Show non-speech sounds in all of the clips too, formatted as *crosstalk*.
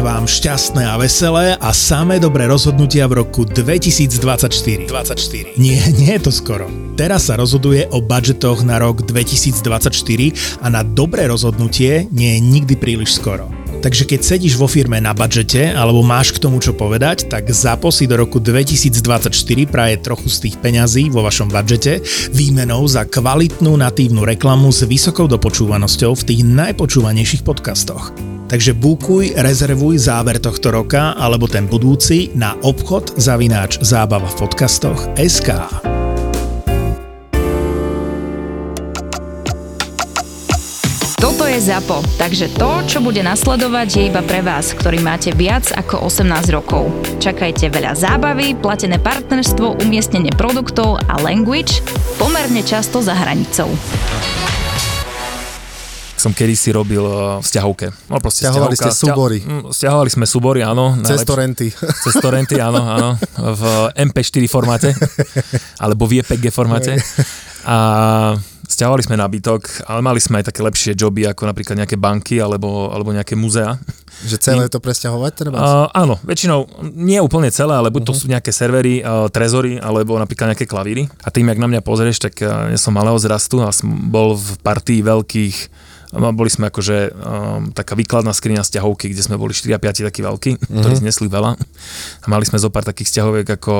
prajeme vám šťastné a veselé a samé dobré rozhodnutia v roku 2024. 24. Nie, nie je to skoro. Teraz sa rozhoduje o budžetoch na rok 2024 a na dobré rozhodnutie nie je nikdy príliš skoro. Takže keď sedíš vo firme na budžete alebo máš k tomu čo povedať, tak zaposi do roku 2024 praje trochu z tých peňazí vo vašom budžete výmenou za kvalitnú natívnu reklamu s vysokou dopočúvanosťou v tých najpočúvanejších podcastoch. Takže bukuj, rezervuj záver tohto roka alebo ten budúci na obchod zavináč zábava v podcastoch SK. Toto je ZAPO, takže to, čo bude nasledovať, je iba pre vás, ktorý máte viac ako 18 rokov. Čakajte veľa zábavy, platené partnerstvo, umiestnenie produktov a language pomerne často za hranicou som kedy si robil v stiahovke. No proste Stiahovali ste súbory. Stia, stiahovali sme súbory, áno. Cez torenty. Cez torenty, áno, áno. V MP4 formáte, alebo v JPG formáte. A stiahovali sme nábytok, ale mali sme aj také lepšie joby, ako napríklad nejaké banky alebo, alebo nejaké muzea. Že celé to presťahovať treba? Uh, áno, väčšinou nie úplne celé, ale buď to uh-huh. sú nejaké servery, uh, trezory, alebo napríklad nejaké klavíry. A tým, jak na mňa pozrieš, tak uh, ja som malého zrastu a som bol v partii veľkých boli sme akože um, taká výkladná skriňa stiahovky, kde sme boli 4 a 5 takí veľkí, uh-huh. ktorí znesli veľa. A mali sme zo pár takých stiahoviek ako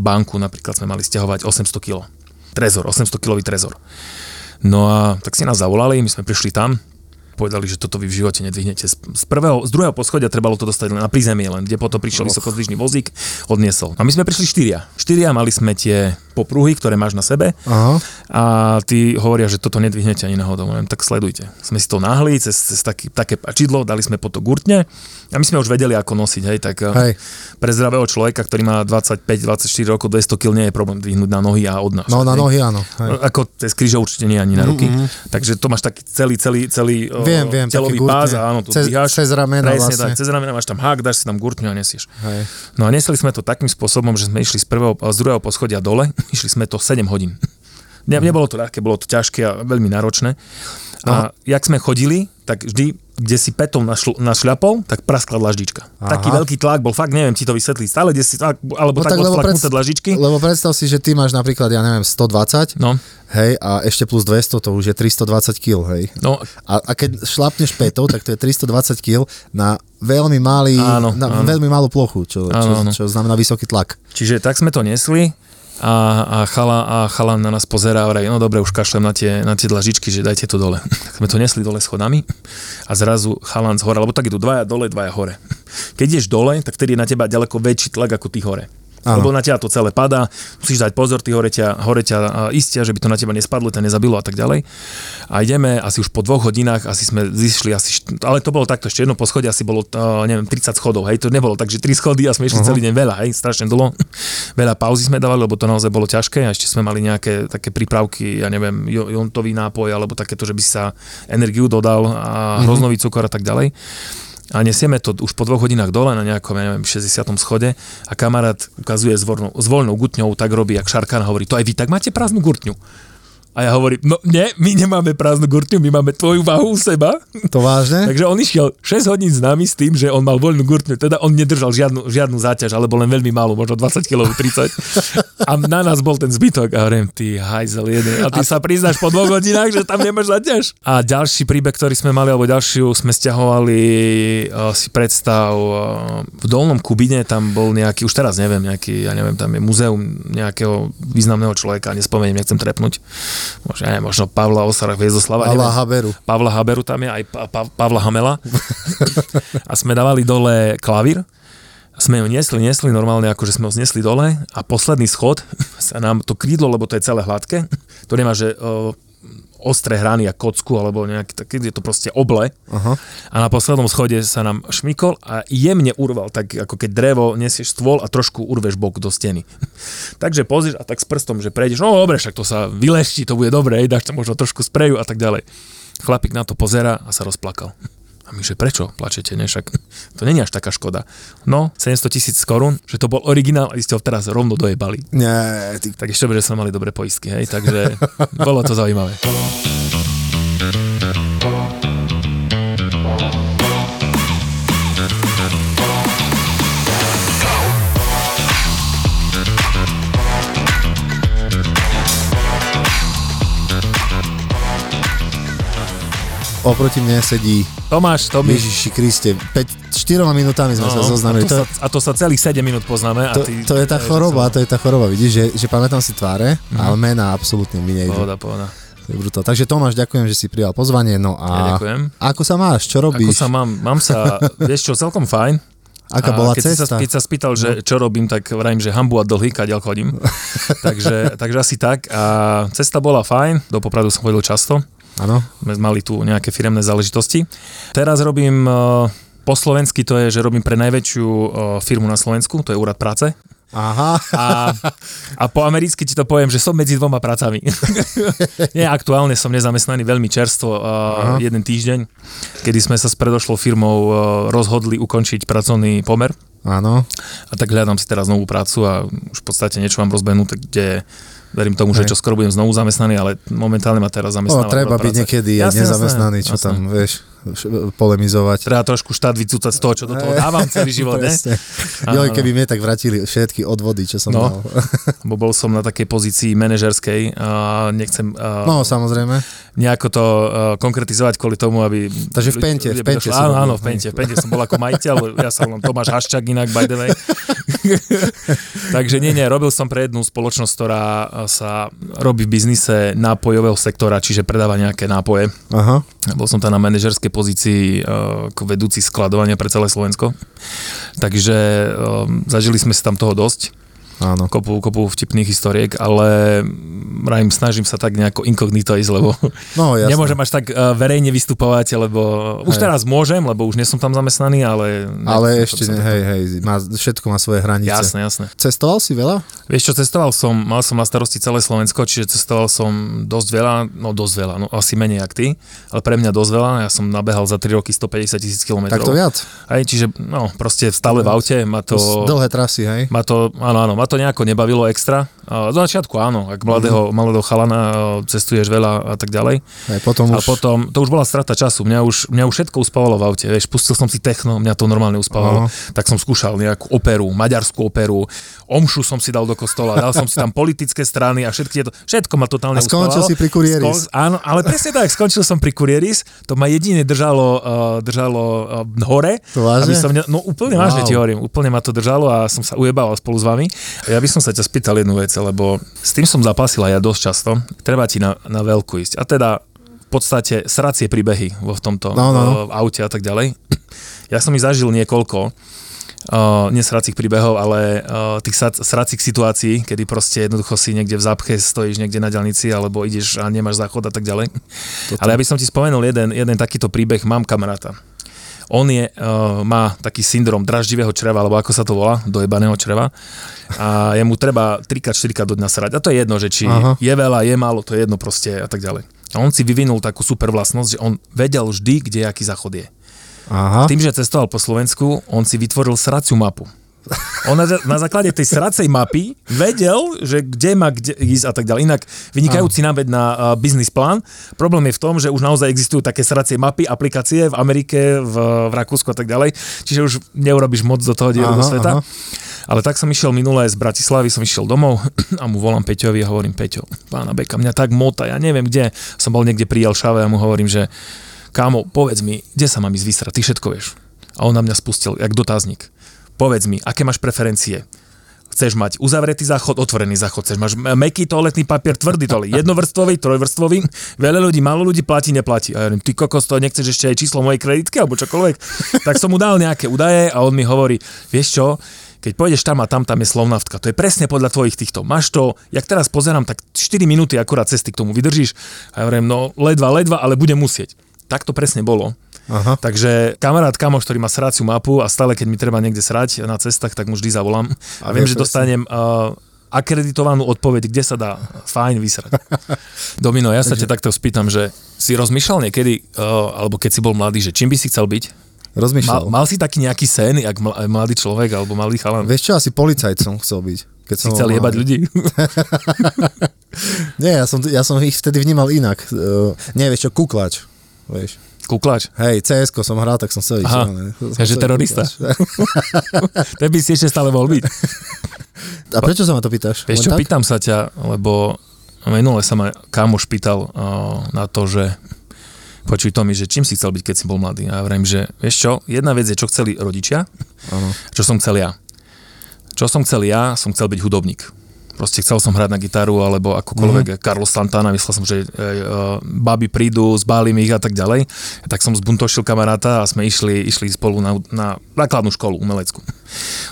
banku, napríklad sme mali stiahovať 800 kg. Trezor, 800 kilový trezor. No a tak si nás zavolali, my sme prišli tam, povedali, že toto vy v živote nedvihnete. Z, prvého, z druhého poschodia trebalo to dostať len na prízemie, len kde potom prišiel oh. vysokozdvižný vozík, odniesol. A my sme prišli štyria. Štyria mali sme tie popruhy, ktoré máš na sebe Aha. a ty hovoria, že toto nedvihnete ani náhodou. Len tak sledujte. Sme si to nahli cez, cez taký, také pačidlo, dali sme po to gurtne a my sme už vedeli, ako nosiť. Hej, tak hej. pre zdravého človeka, ktorý má 25-24 rokov, 200 kg nie je problém dvihnúť na nohy a odnášať. No na hej. nohy áno. Hej. Ako cez kríže určite nie ani na ruky. Mm-hmm. Takže to máš taký celý, celý, celý viem, viem, telový pás a áno, to cez, dvíhaš. Cez ramena presne, vlastne. tak, cez ramena máš tam hák, dáš si tam gurtňu a nesieš. Hej. No a nesli sme to takým spôsobom, že sme išli z, prvého, z druhého poschodia dole, *laughs* išli sme to 7 hodín. Ne, nebolo to ľahké, bolo to ťažké a veľmi náročné. No. A jak sme chodili, tak vždy, kde si petom našl- našľapol, tak praskla dlaždička. Aha. Taký veľký tlak bol, fakt neviem ti to vysvetliť, stále kde si, alebo no tak, tak lebo predstav, dlažičky. Lebo predstav si, že ty máš napríklad, ja neviem, 120, no. hej, a ešte plus 200, to už je 320 kg, hej. No. A, a keď šlapneš petou, tak to je 320 kg na veľmi malý, áno, na áno. veľmi malú plochu, čo, áno, čo, čo znamená vysoký tlak. Čiže tak sme to nesli a, a, chala, a chalan na nás pozerá a hovorí, no dobre, už kašlem na tie, na tie dlažičky, že dajte to dole. *laughs* Tak sme to nesli dole schodami a zrazu chalan z hora, lebo tak idú dvaja dole, dvaja hore. *laughs* Keď ideš dole, tak vtedy je na teba ďaleko väčší tlak ako ty hore. Ano. Lebo na teba to celé padá, musíš dať pozor, ty hore ťa, hore ťa istia, že by to na teba nespadlo, ťa nezabilo a tak ďalej. A ideme asi už po dvoch hodinách, asi sme zišli asi, ale to bolo takto, ešte jedno poschodie asi bolo, uh, neviem, 30 schodov, hej, to nebolo, takže 3 schody a sme išli uh-huh. celý deň veľa, hej, strašne dlho. *laughs* veľa pauzy sme dávali, lebo to naozaj bolo ťažké a ešte sme mali nejaké také prípravky, ja neviem, jontový nápoj alebo takéto, že by sa energiu dodal a uh-huh. hroznový cukor a tak ďalej a nesieme to už po dvoch hodinách dole na nejakom, ja neviem, 60. schode a kamarát ukazuje s voľnou, s voľnou gutňou, tak robí, jak Šarkán hovorí, to aj vy tak máte prázdnu gurtňu. A ja hovorím, no nie, my nemáme prázdnu gurtňu, my máme tvoju váhu u seba. To vážne? *laughs* Takže on išiel 6 hodín s nami s tým, že on mal voľnú gurtňu, teda on nedržal žiadnu, žiadnu záťaž, alebo len veľmi málo, možno 20 kg, 30. A na nás bol ten zbytok a hovorím, ty hajzel jeden. A ty a... sa priznáš po dvoch hodinách, že tam nemáš záťaž. A ďalší príbeh, ktorý sme mali, alebo ďalšiu sme stiahovali, uh, si predstav, uh, v Dolnom Kubine tam bol nejaký, už teraz neviem, nejaký, ja neviem, tam je muzeum nejakého významného človeka, nespomeniem, nechcem trepnúť možno, neviem, možno Pavla Osara Hviezoslava. Pavla neviem. Haberu. Pavla Haberu tam je, aj pa, pa, Pavla Hamela. *laughs* a sme dávali dole klavír. Sme ho niesli, niesli normálne, akože sme ho znesli dole a posledný schod *laughs* sa nám to krídlo, lebo to je celé hladké, to nemá, že ostré hrany a kocku alebo nejaký taký, je to proste oble. Uh-huh. A na poslednom schode sa nám šmikol a jemne urval, tak ako keď drevo nesieš stôl a trošku urveš bok do steny. *laughs* Takže pozrieš a tak s prstom, že prejdeš, no dobre, však to sa vylešti, to bude dobre, dáš tam možno trošku spreju a tak ďalej. Chlapík na to pozera a sa rozplakal. A my, že prečo plačete, ne? Však *laughs* to není až taká škoda. No, 700 tisíc korún, že to bol originál a ste ho teraz rovno dojebali. Nie, ty... Tak ešte že sme mali dobré poistky, hej, takže *laughs* bolo to zaujímavé. Oproti mne sedí Tomáš, Tomi. Ježiši Kriste, 5, 4 minútami sme no, sa zoznamili. A to, to, sa, a to sa celých 7 minút poznáme. To, a ty, to je tá choroba, to je tá choroba, vidíš, že, že pamätám si tváre, mm. ale mena absolútne mi nejde. Pohoda, pohoda. To je brutál. Takže Tomáš, ďakujem, že si prijal pozvanie. No a ja ďakujem. ako sa máš? Čo robíš? Ako sa mám? Mám sa, *laughs* vieš čo, celkom fajn. Aká bola keď cesta? Sa, keď sa spýtal, že čo robím, tak vrajím, že hambu a dlhy, kadeľ chodím. *laughs* takže, takže asi tak. A cesta bola fajn, do Popradu som chodil často. Áno. Mali tu nejaké firemné záležitosti. Teraz robím uh, po slovensky to je, že robím pre najväčšiu uh, firmu na Slovensku, to je Úrad práce. Aha. A, a po americky ti to poviem, že som medzi dvoma prácami. *laughs* Nie, aktuálne som nezamestnaný veľmi čerstvo, uh, jeden týždeň, kedy sme sa s predošlou firmou uh, rozhodli ukončiť pracovný pomer. Áno. A tak hľadám si teraz novú prácu a už v podstate niečo mám rozbenuté, kde verím tomu, že čo skoro budem znovu zamestnaný, ale momentálne ma teraz zamestnáva. O, treba byť niekedy aj nezamestnaný, čo jasne. tam, vieš polemizovať. Treba trošku štát vycúcať z toho, čo do toho dávam celý život, ne? Jo, keby mi tak vrátili všetky odvody, čo som no, mal. *laughs* bo bol som na takej pozícii manažerskej a nechcem... Uh, no, samozrejme. Nejako to konkretizovať kvôli tomu, aby... Takže v Pente, v Pente Áno, áno, v Pente, v Pente som bol ako majiteľ, ja som len Tomáš Haščák inak, by the way. *laughs* Takže nie, nie, robil som pre jednu spoločnosť, ktorá sa robí v biznise nápojového sektora, čiže predáva nejaké nápoje. Aha. Bol som tam na manažerskej pozícii uh, ako vedúci skladovania pre celé Slovensko. Takže um, zažili sme si tam toho dosť. Áno. Kopu, kopu vtipných historiek, ale rajím, snažím sa tak nejako inkognito ísť, lebo no, nemôžem až tak uh, verejne vystupovať, lebo hej. už teraz môžem, lebo už nie som tam zamestnaný, ale... Ale ešte, ne, hej, hej, má, všetko má svoje hranice. Jasné, jasné. Cestoval si veľa? Vieš čo, cestoval som, mal som na starosti celé Slovensko, čiže cestoval som dosť veľa, no dosť veľa, no asi menej jak ty, ale pre mňa dosť veľa, ja som nabehal za 3 roky 150 tisíc kilometrov. Tak to viac? Hej, čiže no, proste stále v aute, má to... Dlhé trasy, hej? Má to, áno, áno, ma to nejako nebavilo extra. Do začiatku áno, ak mladého, mm. mladého chalana cestuješ veľa a tak ďalej. Aj potom už... A potom, to už bola strata času. Mňa už, mňa už všetko uspávalo v aute. Vieš, pustil som si techno, mňa to normálne uspávalo. Uh-huh. Tak som skúšal nejakú operu, maďarskú operu, omšu som si dal do kostola, dal som si tam politické strany a všetky tieto, všetko ma totálne a skončil uspávalo. si pri kurieris. Skon, áno, ale presne tak, skončil som pri kurieris, to ma jedine držalo, uh, držalo uh, hore. To vážne? Som ne, no úplne wow. vážne ti hovorím, úplne ma to držalo a som sa ujebal spolu s vami. Ja by som sa ťa spýtal jednu vec, lebo s tým som zapasil aj ja dosť často. Treba ti na, na veľkú ísť. A teda v podstate sracie príbehy vo v tomto no, no. V aute a tak ďalej. Ja som ich zažil niekoľko, uh, nesracích príbehov, ale uh, tých sracích situácií, kedy proste jednoducho si niekde v zápche stojíš niekde na diálnici alebo ideš a nemáš záchod a tak ďalej. Toto. Ale ja by som ti spomenul jeden, jeden takýto príbeh, mám kamaráta. On je, uh, má taký syndrom draždivého čreva, alebo ako sa to volá, dojebaného čreva. A je mu treba 3-4 krát do dňa srať. A to je jedno, že či Aha. je veľa, je málo, to je jedno proste a tak ďalej. A on si vyvinul takú super vlastnosť, že on vedel vždy, kde aký záchod je. Aha. Tým, že cestoval po Slovensku, on si vytvoril sraciu mapu. On na, na základe tej sracej mapy vedel, že kde má kde ísť a tak ďalej. Inak vynikajúci nábed na uh, biznis plán. Problém je v tom, že už naozaj existujú také sracie mapy, aplikácie v Amerike, v, v Rakúsku a tak ďalej. Čiže už neurobiš moc do toho dielu sveta. Aha. Ale tak som išiel minulé z Bratislavy, som išiel domov *clears throat* a mu volám Peťovi a hovorím, Peťo, pána Beka, mňa tak mota, ja neviem kde. Som bol niekde pri Jelšave a mu hovorím, že kámo, povedz mi, kde sa mám ísť vysrať, ty všetko vieš. A on na mňa spustil, jak dotazník. Povedz mi, aké máš preferencie? Chceš mať uzavretý záchod, otvorený záchod, chceš mať meký toaletný papier, tvrdý toalet, jednovrstvový, trojvrstvový, veľa ľudí, málo ľudí platí, neplatí. A ja hovorím, ty kokos, to nechceš ešte aj číslo mojej kreditky alebo čokoľvek. tak som mu dal nejaké údaje a on mi hovorí, vieš čo, keď pôjdeš tam a tam, tam je slovnavtka. To je presne podľa tvojich týchto. Máš to, jak teraz pozerám, tak 4 minúty akurát cesty k tomu vydržíš. A ja hovorím, no ledva, ledva, ale budem musieť. Tak to presne bolo. Aha. Takže kamarát, kamoš, ktorý má sraciu mapu a stále, keď mi treba niekde srať na cestách, tak mu vždy zavolám. A, a viem, že dostanem uh, akreditovanú odpoveď, kde sa dá fajn vysrať. *laughs* Domino, ja sa ťa takto spýtam, že si rozmýšľal niekedy, uh, alebo keď si bol mladý, že čím by si chcel byť? Rozmýšľal. Mal, mal si taký nejaký sen, jak mladý človek alebo malý chalan? Vieš čo, asi policajt som chcel byť. Keď si som chcel jebať ľudí? *laughs* Nie, ja som, ja som ich vtedy vnímal inak. Uh, nie, vieš čo, kuklač. Vieš. Kuklač? Hej, cs som hral, tak som chcel Aha, takže terorista. *laughs* Ten by si ešte stále mohol byť. A prečo sa ma to pýtaš? Vieš čo, tak? pýtam sa ťa, lebo minule sa ma kamoš pýtal uh, na to, že počuj Tomi, že čím si chcel byť, keď si bol mladý? A ja vrajím, že vieš čo, jedna vec je, čo chceli rodičia, ano. čo som chcel ja. Čo som chcel ja, som chcel byť hudobník proste chcel som hrať na gitaru alebo akokoľvek mm. Carlos Santana, myslel som, že e, e, baby prídu, zbálim ich a tak ďalej. Tak som zbuntošil kamaráta a sme išli, išli spolu na, na základnú školu umeleckú.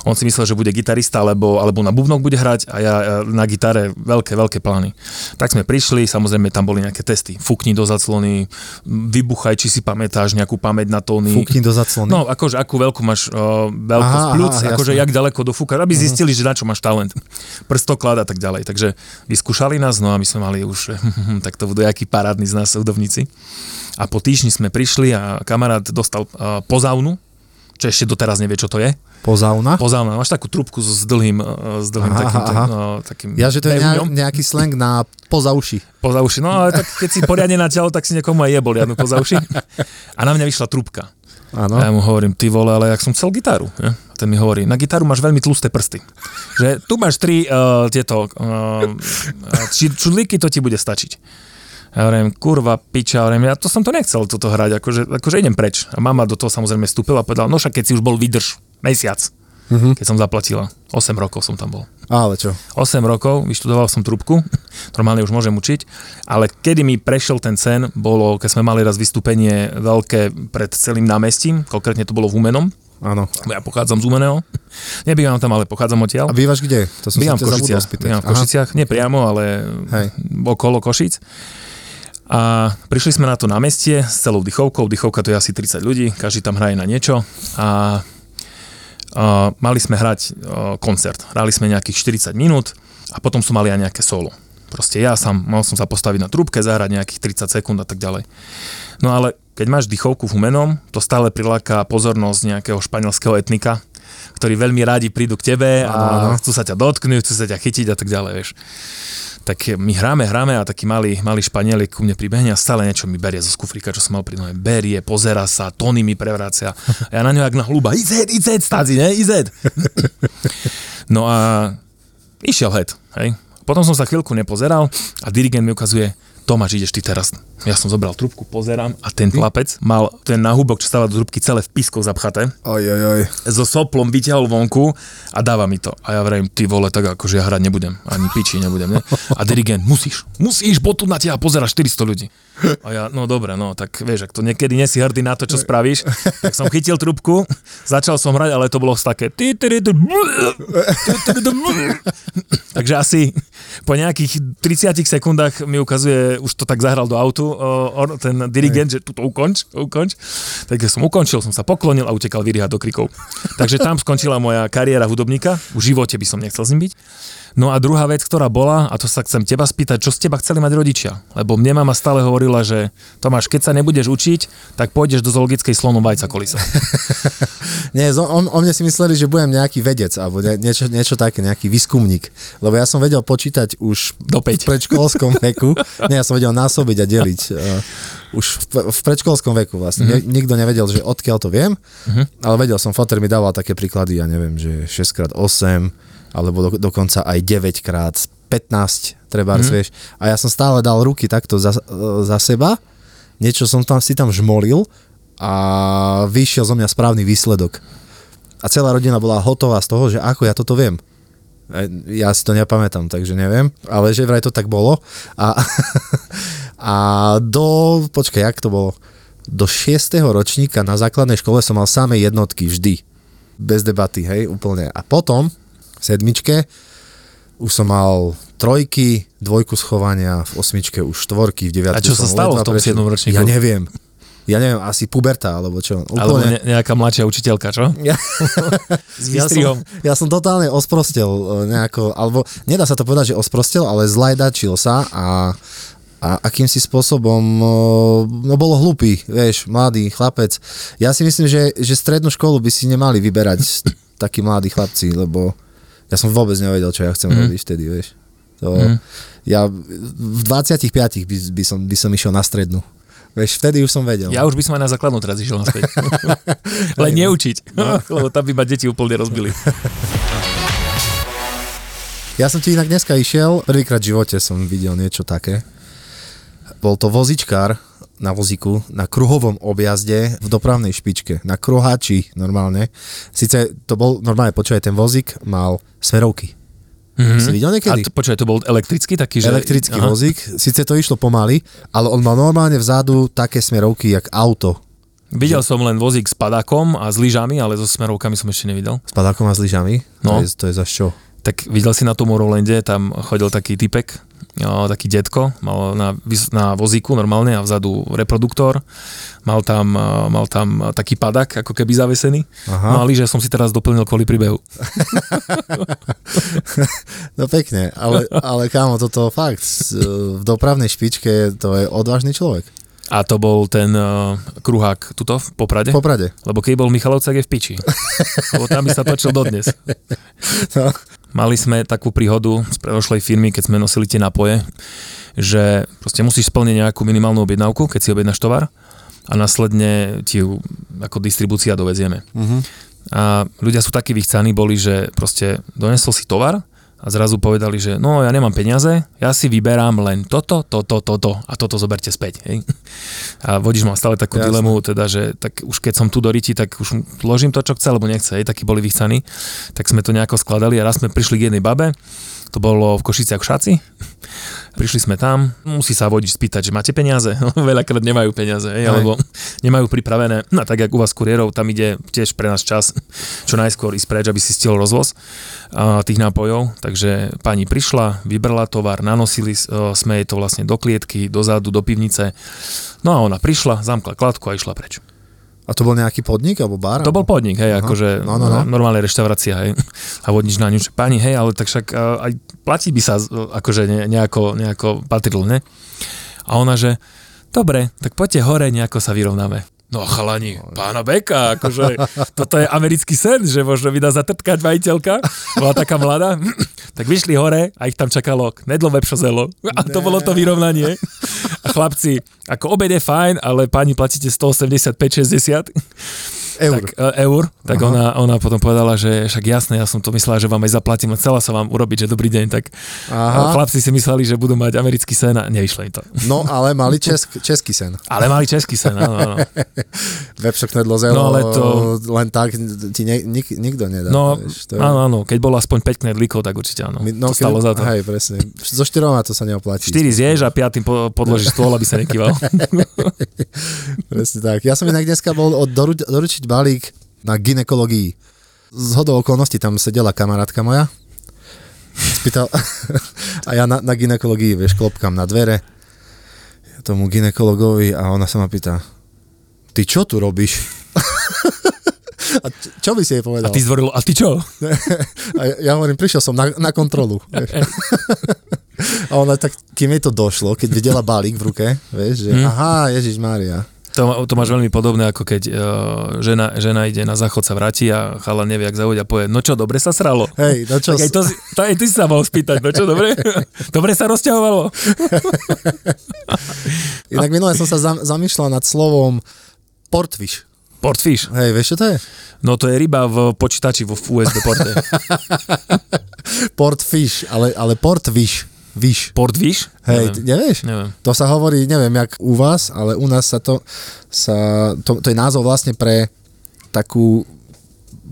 On si myslel, že bude gitarista alebo, alebo na bubnoch bude hrať a ja na gitare veľké, veľké plány. Tak sme prišli, samozrejme tam boli nejaké testy. Fúkni do zaclony, vybuchaj, či si pamätáš nejakú pamäť na tóny. Fúkni do zaclony? No, akože akú veľkú máš uh, veľkosť plúc, akože jak ďaleko do fúka, aby uh-huh. zistili, že na čo máš talent. Prstoklad a tak ďalej. Takže vyskúšali nás, no a my sme mali už, *laughs* tak to budú jaký parádny z nás hudobníci. A po týždni sme prišli a kamarát dostal uh, pozaunu, čo ešte doteraz nevie, čo to je. Pozauna? Pozauna. Máš takú trúbku s dlhým, s dlhým aha, takým, aha. No, takým... Ja, že to je nejak, nejaký slang na poza uši. Poza uši. No ale tak keď si poriadne natiaľ, tak si niekomu aj jebol jadnu poza uši. A na mňa vyšla trúbka. Áno. A ja mu hovorím, ty vole, ale jak som chcel gitaru. Ja? A ten mi hovorí, na gitaru máš veľmi tlusté prsty. Že tu máš tri uh, tieto uh, čudlíky, to ti bude stačiť. Ja hovorím, kurva, piča, hovorím, ja to som to nechcel toto hrať, akože, akože idem preč. A mama do toho samozrejme vstúpila a povedala, no však keď si už bol vydrž, mesiac, mm-hmm. keď som zaplatila. 8 rokov som tam bol. Ale čo? 8 rokov, vyštudoval som trubku, *laughs* normálne už môžem učiť, ale kedy mi prešiel ten sen, bolo, keď sme mali raz vystúpenie veľké pred celým námestím, konkrétne to bolo v Umenom, Áno. Ja pochádzam z Umeného. Nebývam tam, ale pochádzam odtiaľ. A bývaš kde? To som bývam v Košiciach. Bývam v Košiciach, nie priamo, ale Hej. okolo Košic. A prišli sme na to námestie s celou dychovkou. Dychovka to je asi 30 ľudí, každý tam hraje na niečo. A, a mali sme hrať a, koncert. Hrali sme nejakých 40 minút a potom som mali aj nejaké solo. Proste ja sám, mal som sa postaviť na trúbke, zahrať nejakých 30 sekúnd a tak ďalej. No ale keď máš dychovku v humenom, to stále priláka pozornosť nejakého španielského etnika, ktorí veľmi rádi prídu k tebe a chcú sa ťa dotknúť, chcú sa ťa chytiť a tak ďalej, vieš tak my hráme, hráme a taký malý, malý Španielik ku mne pribehne a stále niečo mi berie zo skufrika, čo som mal pri nohe. Berie, pozera sa, tóny mi prevracia. A ja na ňo jak na hluba, ized, ized, stázi, ne, ized. No a išiel head, hej. Potom som sa chvíľku nepozeral a dirigent mi ukazuje, Tomáš, ideš ty teraz. Ja som zobral trubku, pozerám a ten chlapec mal ten náhubok, čo stáva do trubky, celé v piskoch zapchaté. Oj, oj, oj. So soplom vyťahol vonku a dáva mi to. A ja vrajím, ty vole, tak akože ja hrať nebudem. Ani piči nebudem, ne? A dirigent, musíš, musíš, bo tu na teba pozera 400 ľudí. A ja, no dobre, no tak vieš, ak to niekedy nesi hrdý na to, čo spravíš, tak som chytil trubku, začal som hrať, ale to bolo také Takže asi po nejakých 30 sekundách mi ukazuje, už to tak zahral do autu, ten dirigent, že tu to ukonč, ukonč. Takže som ukončil, som sa poklonil a utekal vyrihať do krikov. Takže tam skončila moja kariéra hudobníka, v živote by som nechcel s ním byť. No a druhá vec, ktorá bola, a to sa chcem teba spýtať, čo z teba chceli mať rodičia? Lebo mne mama stále hovorila, že Tomáš, keď sa nebudeš učiť, tak pôjdeš do zoologickej slonu vajca kolisa. *laughs* Nie, on, o mne si mysleli, že budem nejaký vedec, alebo niečo, niečo také, nejaký výskumník. Lebo ja som vedel počítať už do 5. v predškolskom veku. Nie, ja som vedel násobiť a deliť. Uh, už v, v predškolskom veku vlastne. Mm-hmm. Nikto nevedel, že odkiaľ to viem, mm-hmm. ale vedel som, foter mi dával také príklady, ja neviem, že 6x8, alebo do, dokonca aj 9 krát 15 treba mm. vieš. A ja som stále dal ruky takto za, za seba, niečo som tam si tam žmolil a vyšiel zo mňa správny výsledok. A celá rodina bola hotová z toho, že ako ja toto viem. Ja si to nepamätám, takže neviem, ale že vraj to tak bolo. A, *laughs* a do, počkaj, jak to bolo? Do 6. ročníka na základnej škole som mal samé jednotky vždy. Bez debaty, hej, úplne. A potom sedmičke, už som mal trojky, dvojku schovania, v osmičke už štvorky, v deviatke A čo sa stalo v tom 7. ročníku? Ja neviem. Ja neviem, asi puberta, alebo čo. Úplne... Alebo ne, nejaká mladšia učiteľka, čo? *laughs* Ja, S ja, som, ja som totálne osprostel e, nejako, alebo nedá sa to povedať, že osprostel, ale zlajdačil sa a, a akýmsi spôsobom, e, no bolo hlupý, vieš, mladý chlapec. Ja si myslím, že, že strednú školu by si nemali vyberať takí mladí chlapci, lebo ja som vôbec nevedel, čo ja chcem mm. robiť vtedy, vieš. To, mm. Ja v 25 by, by, som, by som išiel na strednú. Vieš, vtedy už som vedel. Ja už by som aj na základnú teraz išiel naspäť. *laughs* Ale neučiť, no. *laughs* lebo tam by ma deti úplne rozbili. *laughs* Ja som ti inak dneska išiel, prvýkrát v živote som videl niečo také. Bol to vozičkár na vozíku, na kruhovom objazde v dopravnej špičke, na kruhači normálne. Sice to bol, normálne počúvaj, ten vozík mal smerovky. Mm-hmm. Si videl niekedy? A to, počúvaj, to bol elektrický taký, že... Elektrický Aha. vozík, síce to išlo pomaly, ale on mal normálne vzadu také smerovky, jak auto. Videl som len vozík s padákom a s lyžami, ale so smerovkami som ešte nevidel. S padákom a s lyžami? No. To je, to je za čo? Tak videl si na tom Morolande, tam chodil taký typek, jo, taký detko, mal na, na vozíku normálne a vzadu reproduktor, mal tam, mal tam taký padak, ako keby zavesený. Aha. No a že som si teraz doplnil kvôli príbehu. *laughs* no pekne, ale, ale kámo, toto fakt, v dopravnej špičke to je odvážny človek. A to bol ten uh, kruhák tuto v Poprade? V Poprade. Lebo keď bol Michalovcak je v piči. Lebo tam by sa točil dodnes. No. Mali sme takú príhodu z predošlej firmy, keď sme nosili tie napoje, že proste musíš splniť nejakú minimálnu objednávku, keď si objednáš tovar a následne ti ju ako distribúcia dovezieme. Uh-huh. A ľudia sú takí vychcaní boli, že proste donesol si tovar a zrazu povedali, že no ja nemám peniaze, ja si vyberám len toto, toto, toto a toto zoberte späť. Hej. A vodič mal stále takú Jasne. dilemu, teda, že tak už keď som tu do riti, tak už ložím to, čo chce, alebo nechce. Hej. Takí boli vychcaní. Tak sme to nejako skladali a raz sme prišli k jednej babe, to bolo v Košiciach v Šaci. Prišli sme tam, musí sa vodič spýtať, že máte peniaze? *laughs* Veľakrát nemajú peniaze, hej, alebo nemajú pripravené. No tak jak u vás kuriérov, tam ide tiež pre nás čas *laughs* čo najskôr ísť preč, aby si stihol rozvoz a, tých nápojov. Takže pani prišla, vybrala tovar, nanosili sme jej to vlastne do klietky, dozadu, do pivnice. No a ona prišla, zamkla kladku a išla preč. A to bol nejaký podnik alebo bar? To bol podnik, hej, Aha. akože no, no, no. normálne reštaurácia, hej. A vodnič na ňu, pani, hej, ale tak však aj platí by sa akože nejako, nejako patrilo, ne? A ona, že dobre, tak poďte hore, nejako sa vyrovnáme. No chalani, pána Beka, akože toto je americký sen, že možno vydá zatrtkať majiteľka, bola taká mladá, *clears throat* tak vyšli hore a ich tam čakalo knedlo vepšozelo a to bolo to vyrovnanie. Chlapci, ako obed je fajn, ale pani platíte 185-60 eur. Tak, uh, eur, tak ona, ona potom povedala, že však jasné, ja som to myslela, že vám aj zaplatím a chcela sa vám urobiť, že dobrý deň, tak Aha. chlapci si mysleli, že budú mať americký sen a nevyšlo im to. No, ale mali česk, český sen. *laughs* Ale mali český sen, áno, áno. *laughs* Vepšoknedlo zelo, no, ale to... len tak ti ne, nik, nikto nedá. No, vieš, to je... áno, áno, keď bolo aspoň 5 knedlíkov, tak určite áno. No, to stalo za to. Hej, presne. So štyroma to sa neoplatí. 4 zješ a piatým podložíš stôl, aby sa nekýval. *laughs* presne tak. Ja som inak dneska bol od doru, doručiť balík na ginekologii. Z hodou okolností tam sedela kamarátka moja. Spýtal, *laughs* a ja na, na ginekologii, vieš, klopkám na dvere tomu ginekologovi a ona sa ma pýta, ty čo tu robíš? *laughs* A čo by si jej povedal? A ty zvoril, a ty čo? *laughs* A ja, ja hovorím, prišiel som na, na kontrolu. Vieš. A ona tak, kým jej to došlo, keď videla balík v ruke, vieš, že hmm. aha, Ježiš Mária. To, to máš veľmi podobné, ako keď uh, žena, žena ide na záchod, sa vráti a chala nevie, ak zaujať a povie, no čo, dobre sa sralo. Hej, no čo... Tak aj, to, to, aj ty si sa mal spýtať, no čo, dobre? *laughs* dobre sa rozťahovalo. *laughs* Inak minule som sa zam, zamýšľal nad slovom portfish. Portfish? Hej, vieš čo to je? No to je ryba v počítači, vo USB porte. *laughs* portfish, ale, ale portfish. Vyš. Port Vyš? Hej, neviem. nevieš? Neviem. To sa hovorí, neviem, jak u vás, ale u nás sa to, sa, to, to je názov vlastne pre takú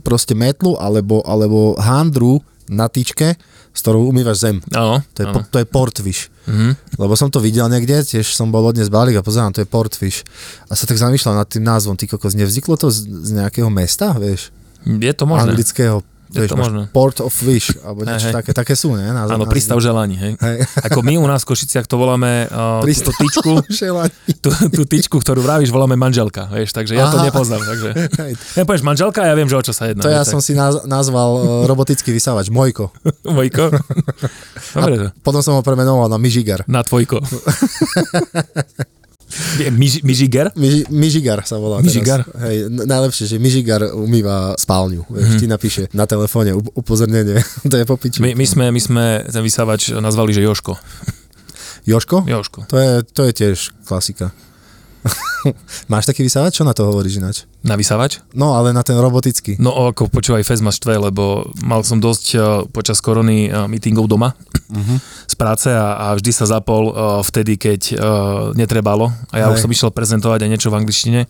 proste metlu alebo, alebo handru na tyčke, s ktorou umývaš zem. Áno. To je, to je portfish. Mm-hmm. Lebo som to videl niekde, tiež som bol dnes balík a pozerám, to je portfish. A sa tak zamýšľal nad tým názvom, ty kokos, nevzniklo to z, z nejakého mesta, vieš? Je to možné. Anglického je to možné. Port of Wish, alebo niečo hey, také, také sú, ne? Na, Áno, prístav želaní, hej. Hey. Ako my u nás v Košiciach to voláme uh, túto tyčku, *laughs* tú, tú tyčku, ktorú vravíš, voláme manželka, vieš, takže ja Aha. to nepoznám, takže. Hey. Ja povieš manželka, ja viem, že o čo sa jedná. To ja tak. som si naz- nazval uh, robotický vysávač, Mojko. *laughs* Mojko? *laughs* Dobre. A potom som ho premenoval na Mižigar. Na Tvojko. Miž, Mižigar? Miž, Mižigar sa volá Mižigar? Teraz. Hej, najlepšie, že Mižigar umýva spálňu. Mm. Ti napíše na telefóne upozornenie. *laughs* to je popiči. My, my, sme, my sme ten vysávač nazvali, že Joško. Joško? Joško. To je, to je tiež klasika. *laughs* Máš taký vysávač? Čo na to hovoríš ináč? Na vysávač? No, ale na ten robotický. No, ako počúvaj, Fez ma štve, lebo mal som dosť uh, počas korony uh, meetingov doma uh-huh. z práce a, a vždy sa zapol uh, vtedy, keď uh, netrebalo. A ja Hej. už som išiel prezentovať aj niečo v angličtine.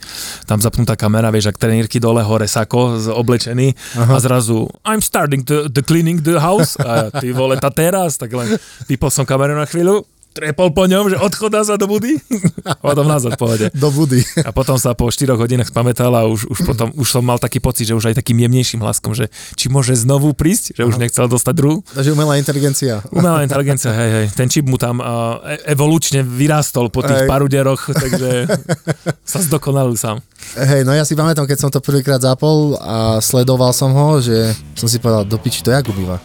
Tam zapnutá kamera, vieš, ak trenírky dole, hore sako, oblečený uh-huh. a zrazu I'm starting to, the cleaning the house a ty vole, tá teraz, tak len vypol som kameru na chvíľu trepol po ňom, že odchodá sa do budy. *laughs* a potom nazad pohode. Do budy. a potom sa po 4 hodinách spamätal a už, už potom už som mal taký pocit, že už aj takým jemnejším hlaskom, že či môže znovu prísť, že Aha. už nechcel dostať druhú. Takže umelá inteligencia. Umelá inteligencia, hej, hej. Ten čip mu tam uh, evolučne vyrástol po tých hej. paruderoch, takže sa zdokonalil sám. Hej, no ja si pamätám, keď som to prvýkrát zapol a sledoval som ho, že som si povedal, do piči, to jak umýva.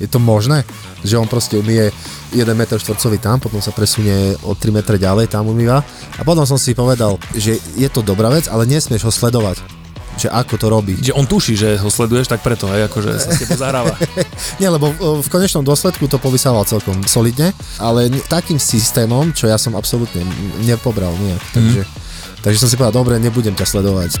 Je to možné? Že on proste umie 1 m štvorcový tam, potom sa presunie o 3 m ďalej, tam umýva. A potom som si povedal, že je to dobrá vec, ale nesmieš ho sledovať že ako to robí. Že on tuší, že ho sleduješ, tak preto, hej, akože sa s tebou zahráva. *laughs* Nie, lebo v konečnom dôsledku to povysával celkom solidne, ale takým systémom, čo ja som absolútne nepobral nejak. Takže, mm. takže som si povedal, dobre, nebudem ťa sledovať.